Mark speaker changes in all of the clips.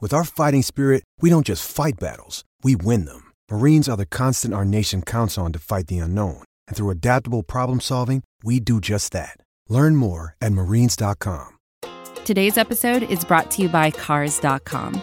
Speaker 1: With our fighting spirit, we don't just fight battles, we win them. Marines are the constant our nation counts on to fight the unknown. And through adaptable problem solving, we do just that. Learn more at marines.com.
Speaker 2: Today's episode is brought to you by Cars.com.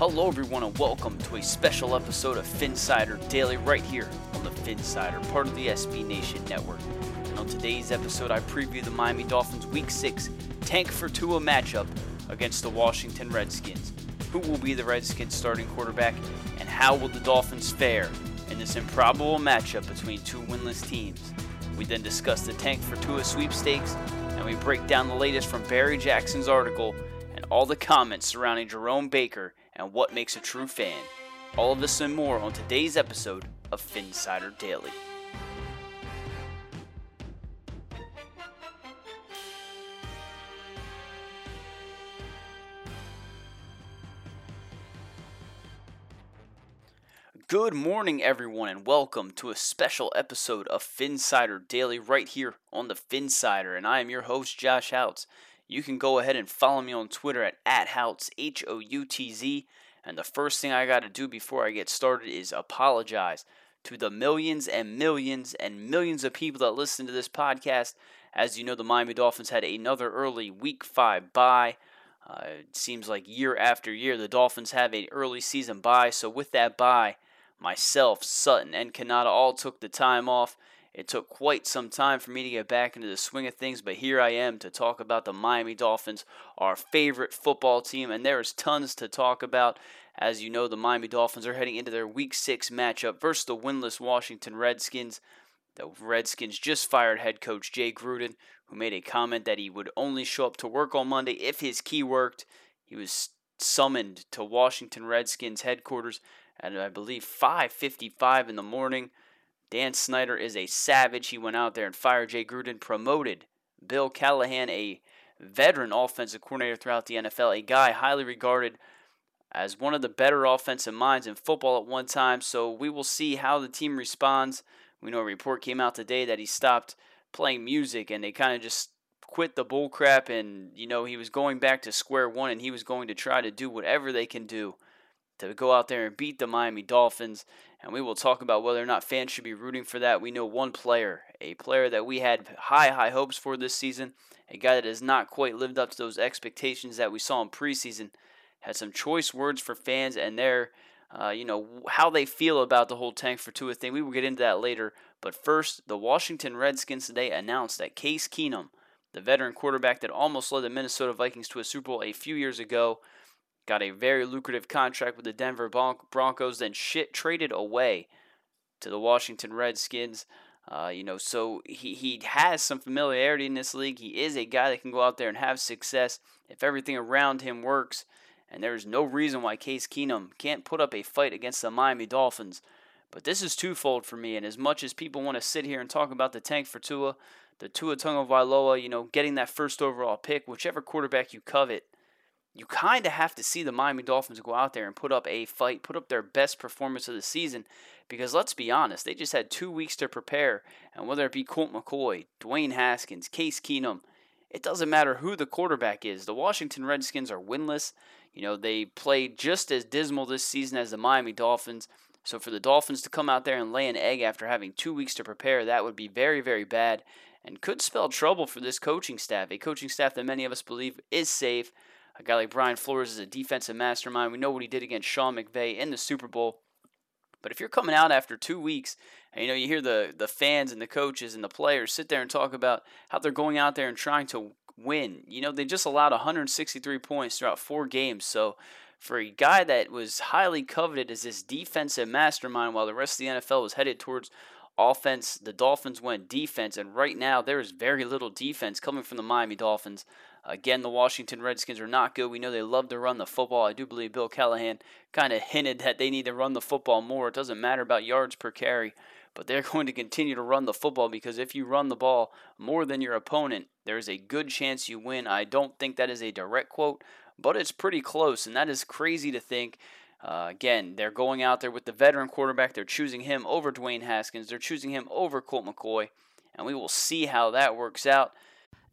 Speaker 3: Hello, everyone, and welcome to a special episode of Phinsider Daily right here on the Phinsider, part of the SB Nation Network. And on today's episode, I preview the Miami Dolphins Week 6 Tank for Tua matchup against the Washington Redskins. Who will be the Redskins starting quarterback, and how will the Dolphins fare in this improbable matchup between two winless teams? We then discuss the Tank for Tua sweepstakes, and we break down the latest from Barry Jackson's article and all the comments surrounding Jerome Baker and what makes a true fan. All of this and more on today's episode of Phinsider Daily. Good morning, everyone, and welcome to a special episode of Phinsider Daily right here on the Phinsider. And I am your host, Josh Houtz. You can go ahead and follow me on Twitter at, at Houtz, H O U T Z. And the first thing I got to do before I get started is apologize to the millions and millions and millions of people that listen to this podcast. As you know, the Miami Dolphins had another early Week 5 bye. Uh, it seems like year after year, the Dolphins have an early season bye. So, with that bye, myself, Sutton, and Cannata all took the time off. It took quite some time for me to get back into the swing of things, but here I am to talk about the Miami Dolphins, our favorite football team, and there is tons to talk about. As you know, the Miami Dolphins are heading into their Week 6 matchup versus the winless Washington Redskins. The Redskins just fired head coach Jay Gruden, who made a comment that he would only show up to work on Monday if his key worked. He was summoned to Washington Redskins headquarters at I believe 5:55 in the morning. Dan Snyder is a savage. He went out there and fired Jay Gruden, promoted Bill Callahan, a veteran offensive coordinator throughout the NFL, a guy highly regarded as one of the better offensive minds in football at one time. So we will see how the team responds. We know a report came out today that he stopped playing music and they kind of just quit the bullcrap and you know he was going back to square one and he was going to try to do whatever they can do to go out there and beat the Miami Dolphins. And we will talk about whether or not fans should be rooting for that. We know one player, a player that we had high, high hopes for this season, a guy that has not quite lived up to those expectations that we saw in preseason, had some choice words for fans and their, uh, you know, how they feel about the whole tank for Tua thing. We will get into that later. But first, the Washington Redskins today announced that Case Keenum, the veteran quarterback that almost led the Minnesota Vikings to a Super Bowl a few years ago, got a very lucrative contract with the Denver Broncos, then shit traded away to the Washington Redskins. Uh, you know, so he, he has some familiarity in this league. He is a guy that can go out there and have success if everything around him works. And there is no reason why Case Keenum can't put up a fight against the Miami Dolphins. But this is twofold for me. And as much as people want to sit here and talk about the tank for Tua, the Tua Tagovailoa, you know, getting that first overall pick, whichever quarterback you covet, you kind of have to see the Miami Dolphins go out there and put up a fight, put up their best performance of the season. Because let's be honest, they just had two weeks to prepare. And whether it be Colt McCoy, Dwayne Haskins, Case Keenum, it doesn't matter who the quarterback is. The Washington Redskins are winless. You know, they played just as dismal this season as the Miami Dolphins. So for the Dolphins to come out there and lay an egg after having two weeks to prepare, that would be very, very bad and could spell trouble for this coaching staff. A coaching staff that many of us believe is safe. A guy like Brian Flores is a defensive mastermind. We know what he did against Sean McVay in the Super Bowl. But if you're coming out after two weeks, and you know you hear the the fans and the coaches and the players sit there and talk about how they're going out there and trying to win. You know they just allowed 163 points throughout four games. So for a guy that was highly coveted as this defensive mastermind, while the rest of the NFL was headed towards offense, the Dolphins went defense, and right now there is very little defense coming from the Miami Dolphins. Again, the Washington Redskins are not good. We know they love to run the football. I do believe Bill Callahan kind of hinted that they need to run the football more. It doesn't matter about yards per carry, but they're going to continue to run the football because if you run the ball more than your opponent, there's a good chance you win. I don't think that is a direct quote, but it's pretty close, and that is crazy to think. Uh, again, they're going out there with the veteran quarterback. They're choosing him over Dwayne Haskins. They're choosing him over Colt McCoy, and we will see how that works out.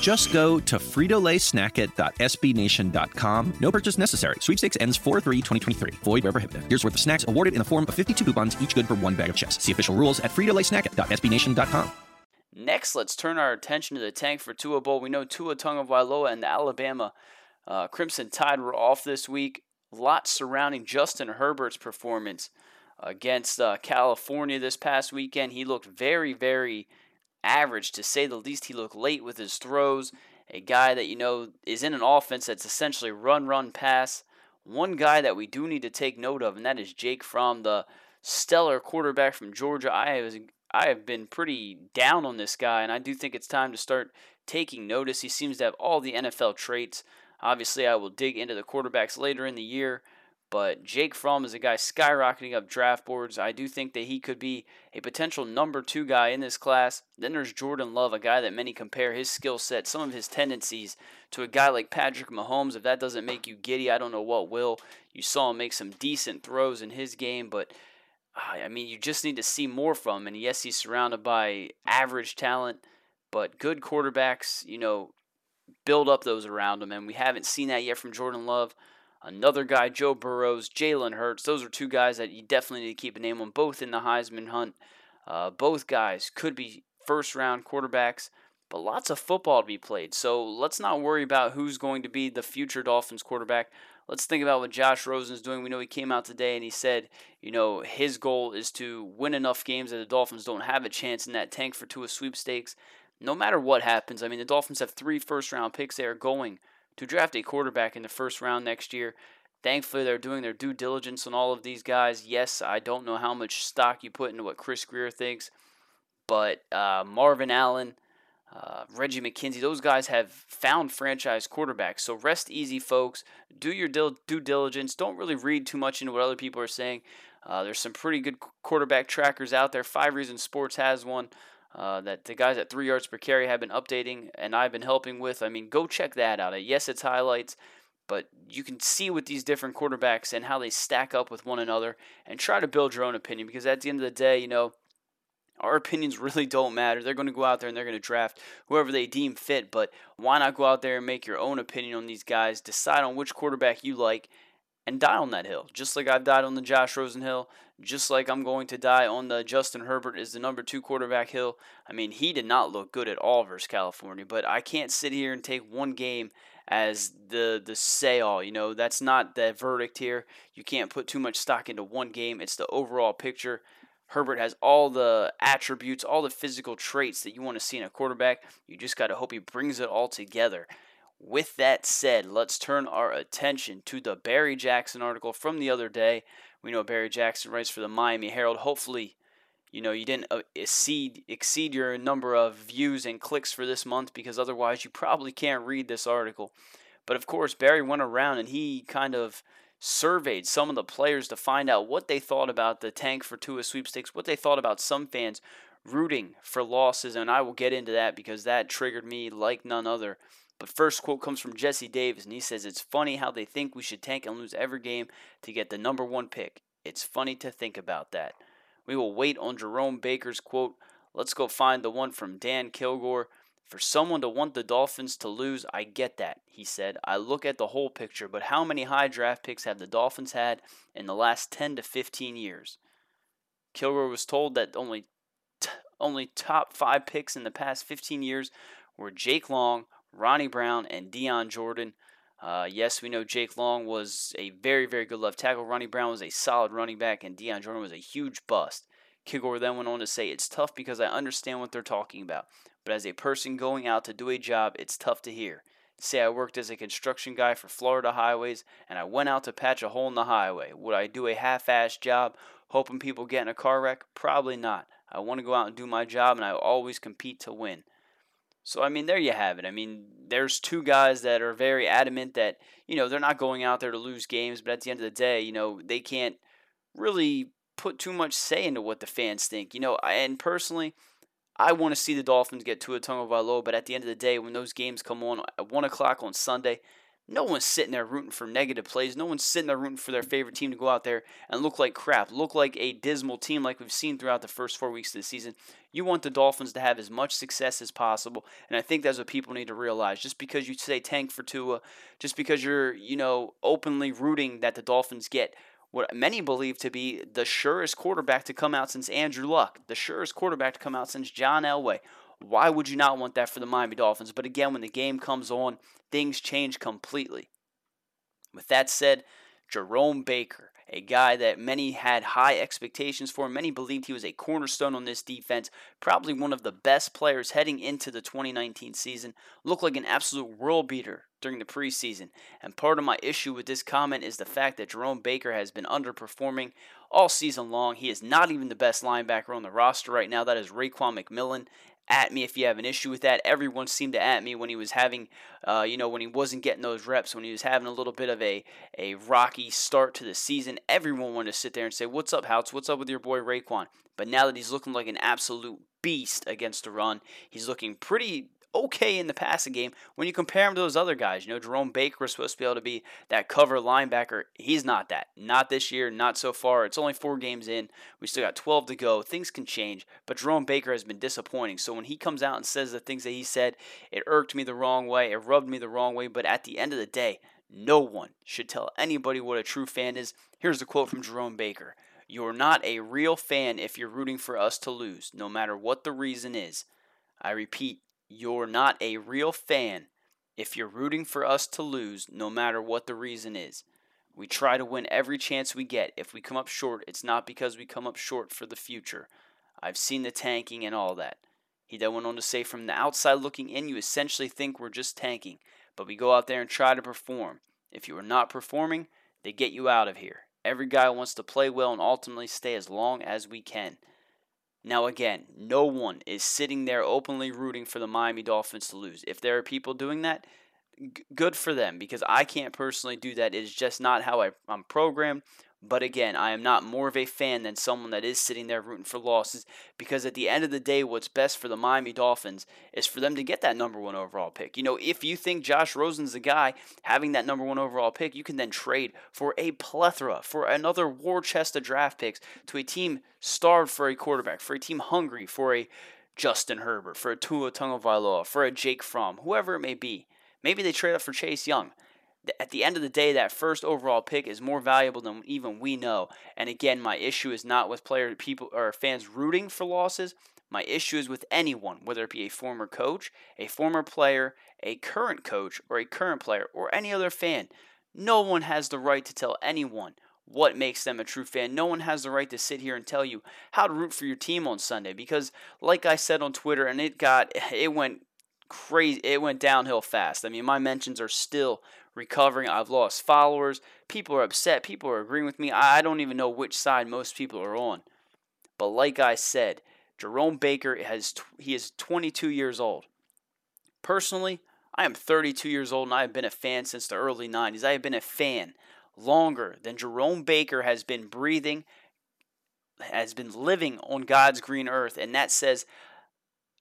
Speaker 4: Just go to fritolaysnackit.sbnation.com. No purchase necessary. Sweepstakes ends 4-3-2023. Void where prohibited. Here's worth of snacks awarded in the form of 52 coupons, each good for one bag of chips. See official rules at fritolaysnackit.sbnation.com.
Speaker 3: Next, let's turn our attention to the tank for Tua Bowl. We know Tua Tagovailoa and the Alabama uh, Crimson Tide were off this week. Lots surrounding Justin Herbert's performance against uh, California this past weekend. He looked very, very average to say the least. He looked late with his throws. A guy that you know is in an offense that's essentially run, run, pass. One guy that we do need to take note of, and that is Jake Fromm, the stellar quarterback from Georgia. I was I have been pretty down on this guy, and I do think it's time to start taking notice. He seems to have all the NFL traits. Obviously, I will dig into the quarterbacks later in the year, but Jake Fromm is a guy skyrocketing up draft boards. I do think that he could be a potential number two guy in this class. Then there's Jordan Love, a guy that many compare his skill set, some of his tendencies, to a guy like Patrick Mahomes. If that doesn't make you giddy, I don't know what will. You saw him make some decent throws in his game, but uh, I mean, you just need to see more from him. And yes, he's surrounded by average talent, but good quarterbacks, you know, build up those around him. And we haven't seen that yet from Jordan Love. Another guy, Joe Burrows, Jalen Hurts. Those are two guys that you definitely need to keep a name on, both in the Heisman hunt. Uh, both guys could be first round quarterbacks, but lots of football to be played. So let's not worry about who's going to be the future Dolphins quarterback. Let's think about what Josh Rosen is doing. We know he came out today and he said, you know, his goal is to win enough games that the Dolphins don't have a chance in that tank for Tua sweepstakes. No matter what happens, I mean, the Dolphins have three first round picks they are going to draft a quarterback in the first round next year. Thankfully, they're doing their due diligence on all of these guys. Yes, I don't know how much stock you put into what Chris Grier thinks, but uh, Marvin Allen, uh, Reggie McKenzie, those guys have found franchise quarterbacks. So rest easy, folks. Do your dil- due diligence. Don't really read too much into what other people are saying. Uh, there's some pretty good quarterback trackers out there. Five Reasons Sports has one uh, that the guys at three yards per carry have been updating and I've been helping with. I mean, go check that out. Yes, it's highlights, but you can see with these different quarterbacks and how they stack up with one another and try to build your own opinion because at the end of the day, you know, our opinions really don't matter. They're going to go out there and they're going to draft whoever they deem fit, but why not go out there and make your own opinion on these guys, decide on which quarterback you like, and die on that hill, just like I've died on the Josh Rosen hill, just like I'm going to die on the Justin Herbert is the number two quarterback hill. I mean, he did not look good at all versus California, but I can't sit here and take one game as the the say all. You know, that's not the verdict here. You can't put too much stock into one game. It's the overall picture. Herbert has all the attributes, all the physical traits that you want to see in a quarterback. You just got to hope he brings it all together. With that said, let's turn our attention to the Barry Jackson article from the other day. We know Barry Jackson writes for the Miami Herald. Hopefully, you know you didn't uh, exceed exceed your number of views and clicks for this month because otherwise you probably can't read this article. But of course, Barry went around and he kind of surveyed some of the players to find out what they thought about the tank for Tua sweepstakes, what they thought about some fans rooting for losses, and I will get into that because that triggered me like none other. But first quote comes from Jesse Davis, and he says, It's funny how they think we should tank and lose every game to get the number one pick. It's funny to think about that. We will wait on Jerome Baker's quote. Let's go find the one from Dan Kilgore. For someone to want the Dolphins to lose, I get that, he said. I look at the whole picture, but how many high draft picks have the Dolphins had in the last 10 to 15 years? Kilgore was told that only t- only top 5 picks in the past 15 years were Jake Long, Ronnie Brown, and Dion Jordan. Uh, yes, we know Jake Long was a very, very good left tackle. Ronnie Brown was a solid running back, and Dion Jordan was a huge bust. Kilgore then went on to say, It's tough because I understand what they're talking about, but as a person going out to do a job, it's tough to hear. Say I worked as a construction guy for Florida Highways and I went out to patch a hole in the highway. Would I do a half assed job hoping people get in a car wreck? Probably not. I want to go out and do my job and I always compete to win. So, I mean, there you have it. I mean, there's two guys that are very adamant that, you know, they're not going out there to lose games, but at the end of the day, you know, they can't really put too much say into what the fans think. You know, and personally, I want to see the Dolphins get Tua Tagovailoa, but at the end of the day, when those games come on at 1 o'clock on Sunday, no one's sitting there rooting for negative plays. No one's sitting there rooting for their favorite team to go out there and look like crap, look like a dismal team like we've seen throughout the first four weeks of the season. You want the Dolphins to have as much success as possible, and I think that's what people need to realize. Just because you say tank for Tua, just because you're, you know, openly rooting that the Dolphins get what many believe to be the surest quarterback to come out since Andrew Luck, the surest quarterback to come out since John Elway. Why would you not want that for the Miami Dolphins? But again, when the game comes on, things change completely. With that said, Jerome Baker, a guy that many had high expectations for, many believed he was a cornerstone on this defense, probably one of the best players heading into the 2019 season, looked like an absolute world beater during the preseason. And part of my issue with this comment is the fact that Jerome Baker has been underperforming all season long. He is not even the best linebacker on the roster right now. That is Raekwon McMillan, at me if you have an issue with that. Everyone seemed to at me when he was having, uh, you know, when he wasn't getting those reps, when he was having a little bit of a, a rocky start to the season. Everyone wanted to sit there and say, What's up, Houtz? What's up with your boy Raekwon? But now that he's looking like an absolute beast against the run, he's looking pretty okay in the passing game when you compare him to those other guys. You know, Jerome Baker was supposed to be able to be that cover linebacker. He's not that. Not this year, not so far. It's only four games in. We still got 12 to go. Things can change, but Jerome Baker has been disappointing. So when he comes out and says the things that he said, it irked me the wrong way. It rubbed me the wrong way. But at the end of the day, no one should tell anybody what a true fan is. Here's a quote from Jerome Baker. You're not a real fan if you're rooting for us to lose, no matter what the reason is. I repeat, you're not a real fan if you're rooting for us to lose, no matter what the reason is. We try to win every chance we get. If we come up short, it's not because we come up short for the future. I've seen the tanking and all that. He then went on to say, from the outside looking in, you essentially think we're just tanking, but we go out there and try to perform. If you are not performing, they get you out of here. Every guy wants to play well and ultimately stay as long as we can. Now, again, no one is sitting there openly rooting for the Miami Dolphins to lose. If there are people doing that, g- good for them because I can't personally do that. It's just not how I, I'm programmed. But again, I am not more of a fan than someone that is sitting there rooting for losses because at the end of the day, what's best for the Miami Dolphins is for them to get that number one overall pick. You know, if you think Josh Rosen's the guy having that number one overall pick, you can then trade for a plethora, for another war chest of draft picks to a team starved for a quarterback, for a team hungry for a Justin Herbert, for a Tua Tagovailoa, for a Jake Fromm, whoever it may be. Maybe they trade up for Chase Young. At the end of the day, that first overall pick is more valuable than even we know. And again, my issue is not with player people or fans rooting for losses. My issue is with anyone, whether it be a former coach, a former player, a current coach, or a current player, or any other fan. No one has the right to tell anyone what makes them a true fan. No one has the right to sit here and tell you how to root for your team on Sunday because like I said on Twitter and it got it went crazy it went downhill fast. I mean, my mentions are still recovering. I've lost followers. People are upset. People are agreeing with me. I don't even know which side most people are on. But like I said, Jerome Baker has he is 22 years old. Personally, I am 32 years old and I have been a fan since the early 90s. I have been a fan longer than Jerome Baker has been breathing, has been living on God's green earth, and that says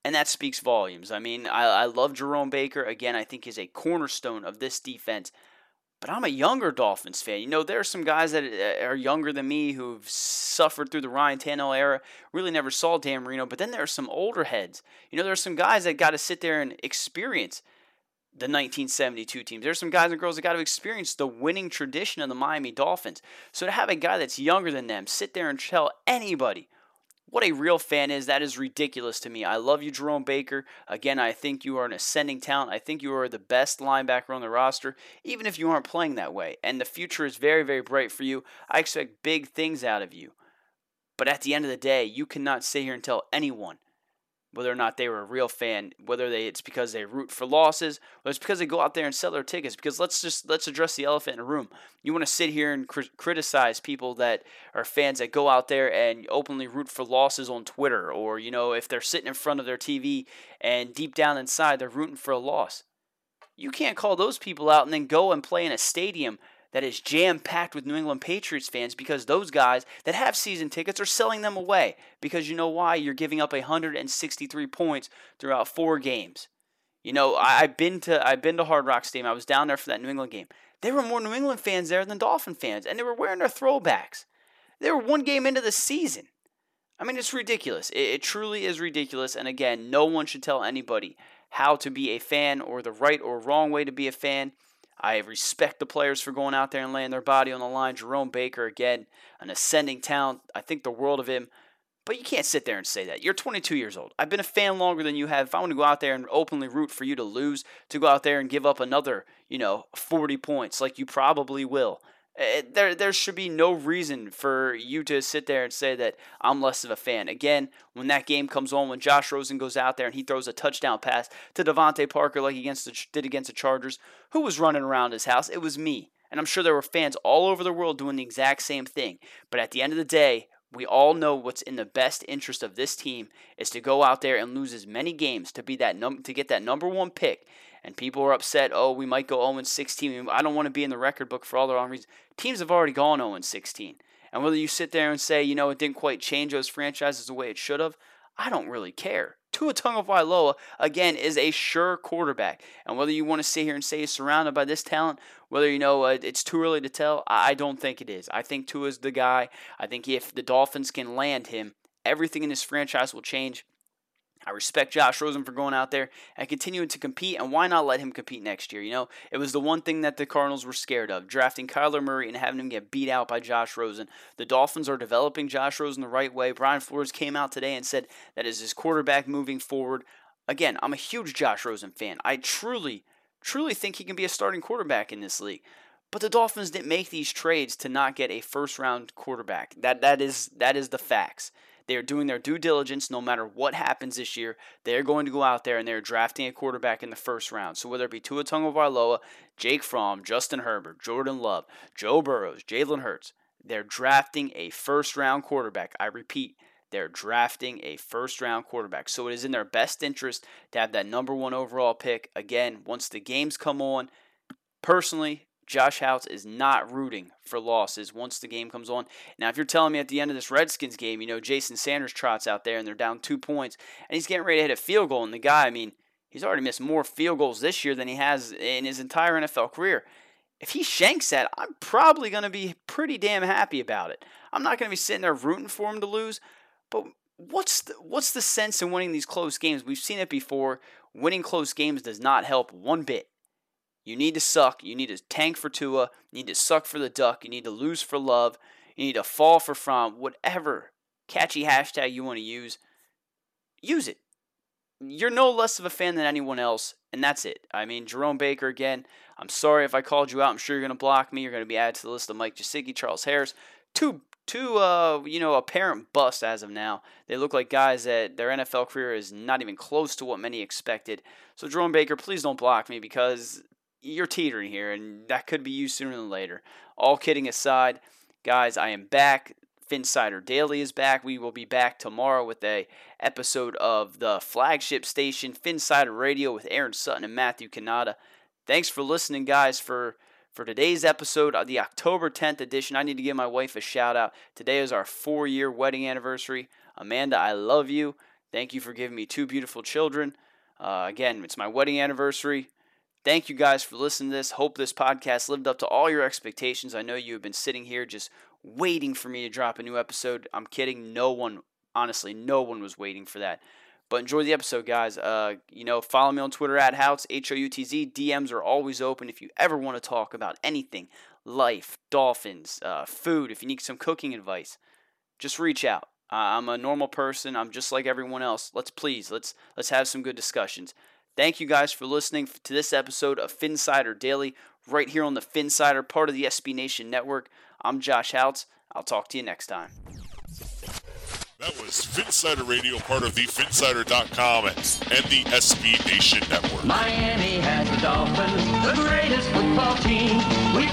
Speaker 3: and that speaks volumes. I mean, I, I love Jerome Baker. Again, I think he's a cornerstone of this defense. But I'm a younger Dolphins fan. You know, there are some guys that uh, are younger than me who've suffered through the Ryan Tannehill era, really never saw Dan Marino. But then there are some older heads. You know, there are some guys that got to sit there and experience the 1972 teams. There's some guys and girls that got to experience the winning tradition of the Miami Dolphins. So to have a guy that's younger than them sit there and tell anybody what a real fan is, that is ridiculous to me. I love you, Jerome Baker. Again, I think you are an ascending talent. I think you are the best linebacker on the roster, even if you aren't playing that way. And the future is very, very bright for you. I expect big things out of you. But at the end of the day, you cannot sit here and tell anyone whether or not they were a real fan, whether they it's because they root for losses, or it's because they go out there and sell their tickets. Because let's just let's address the elephant in the room. You want to sit here and cr- criticize people that are fans that go out there and openly root for losses on Twitter, or you know if they're sitting in front of their TV and deep down inside they're rooting for a loss. You can't call those people out and then go and play in a stadium that is jam packed with New England Patriots fans because those guys that have season tickets are selling them away. Because you know why? You're giving up 163 points throughout four games. You know, I, have been to I've been to Hard Rock Stadium. I was down there for that New England game. There were more New England fans there than Dolphin fans, and they were wearing their throwbacks. They were one game into the season. I mean, it's ridiculous. It, it truly is ridiculous. And again, no one should tell anybody how to be a fan or the right or wrong way to be a fan. I respect the players for going out there and laying their body on the line. Jerome Baker, again, an ascending talent. I think the world of him. But you can't sit there and say that. You're 22 years old. I've been a fan longer than you have. If I want to go out there and openly root for you to lose, to go out there and give up another, you know, 40 points like you probably will, Eh, there there should be no reason for you to sit there and say that I'm less of a fan. Again, when that game comes on, when Josh Rosen goes out there and he throws a touchdown pass to DeVante Parker like against the, did against the Chargers, who was running around his house? It was me. And I'm sure there were fans all over the world doing the exact same thing. But at the end of the day, we all know what's in the best interest of this team is to go out there and lose as many games to be that num- to get that number one pick and people are upset. Oh, we might go 0 16. I don't want to be in the record book for all the wrong reasons. Teams have already gone 0 16. And whether you sit there and say, you know, it didn't quite change those franchises the way it should have, I don't really care. Tua Tagovailoa, again, is a sure quarterback. And whether you want to sit here and say he's surrounded by this talent, whether you know uh, it's too early to tell, I don't think it is. I think Tua's the guy. I think if the Dolphins can land him, everything in this franchise will change. I respect Josh Rosen for going out there and continuing to compete, and why not let him compete next year? You know, it was the one thing that the Cardinals were scared of drafting Kyler Murray and having him get beat out by Josh Rosen. The Dolphins are developing Josh Rosen the right way. Brian Flores came out today and said that is his quarterback moving forward. Again, I'm a huge Josh Rosen fan. I truly, truly think he can be a starting quarterback in this league. But the Dolphins didn't make these trades to not get a first round quarterback. That that is that is the facts. They are doing their due diligence no matter what happens this year. They're going to go out there and they're drafting a quarterback in the first round. So whether it be Tua Tagovailoa, Jake Fromm, Justin Herbert, Jordan Love, Joe Burrows, Jalen Hurts, they're drafting a first round quarterback. I repeat, they're drafting a first round quarterback. So it is in their best interest to have that number one overall pick. Again, once the games come on, personally, Josh Houtz is not rooting for losses once the game comes on. Now, if you're telling me at the end of this Redskins game, you know, Jason Sanders trots out there and they're down two points and he's getting ready to hit a field goal, and the guy, I mean, he's already missed more field goals this year than he has in his entire NFL career. If he shanks that, I'm probably going to be pretty damn happy about it. I'm not going to be sitting there rooting for him to lose, but what's the, what's the sense in winning these close games? We've seen it before. Winning close games does not help one bit. You need to suck. You need to tank for Tua. You need to suck for the duck. You need to lose for love. You need to fall for Fromm. Whatever catchy hashtag you want to use, use it. You're no less of a fan than anyone else, and that's it. I mean, Jerome Baker, again, I'm sorry if I called you out. I'm sure you're going to block me. You're going to be added to the list of Mike Gesicki, Charles Harris. Two, two, uh, you know, apparent busts as of now. They look like guys that their NFL career is not even close to what many expected. So, Jerome Baker, please don't block me because you're teetering here, and that could be you sooner than later. All kidding aside, guys, I am back. Phinsider Daily is back. We will be back tomorrow with a episode of the flagship station Phinsider Radio with Aaron Sutton and Matthew Cannata. Thanks for listening, guys. For for today's episode, the October 10th edition, I need to give my wife a shout out. Today is our four year wedding anniversary. Amanda, I love you. Thank you for giving me two beautiful children. Uh, again, it's my wedding anniversary. Thank you guys for listening to this. Hope this podcast lived up to all your expectations. I know you have been sitting here just waiting for me to drop a new episode. I'm kidding. No one, honestly, no one was waiting for that. But enjoy the episode, guys. Uh, you know, follow me on Twitter at Houtz, H O U T Z. DMs are always open if you ever want to talk about anything life, dolphins, uh, food, if you need some cooking advice, just reach out. I'm a normal person. I'm just like everyone else. Let's please, let's let's have some good discussions. Thank you guys for listening to this episode of Phinsider Daily, right here on the Phinsider, part of the SB Nation Network. I'm Josh Houtz. I'll talk to you next time.
Speaker 5: That was Phinsider Radio, part of the Phinsider.com and the SB Nation Network.
Speaker 6: Miami has the Dolphins, the greatest football team. We take the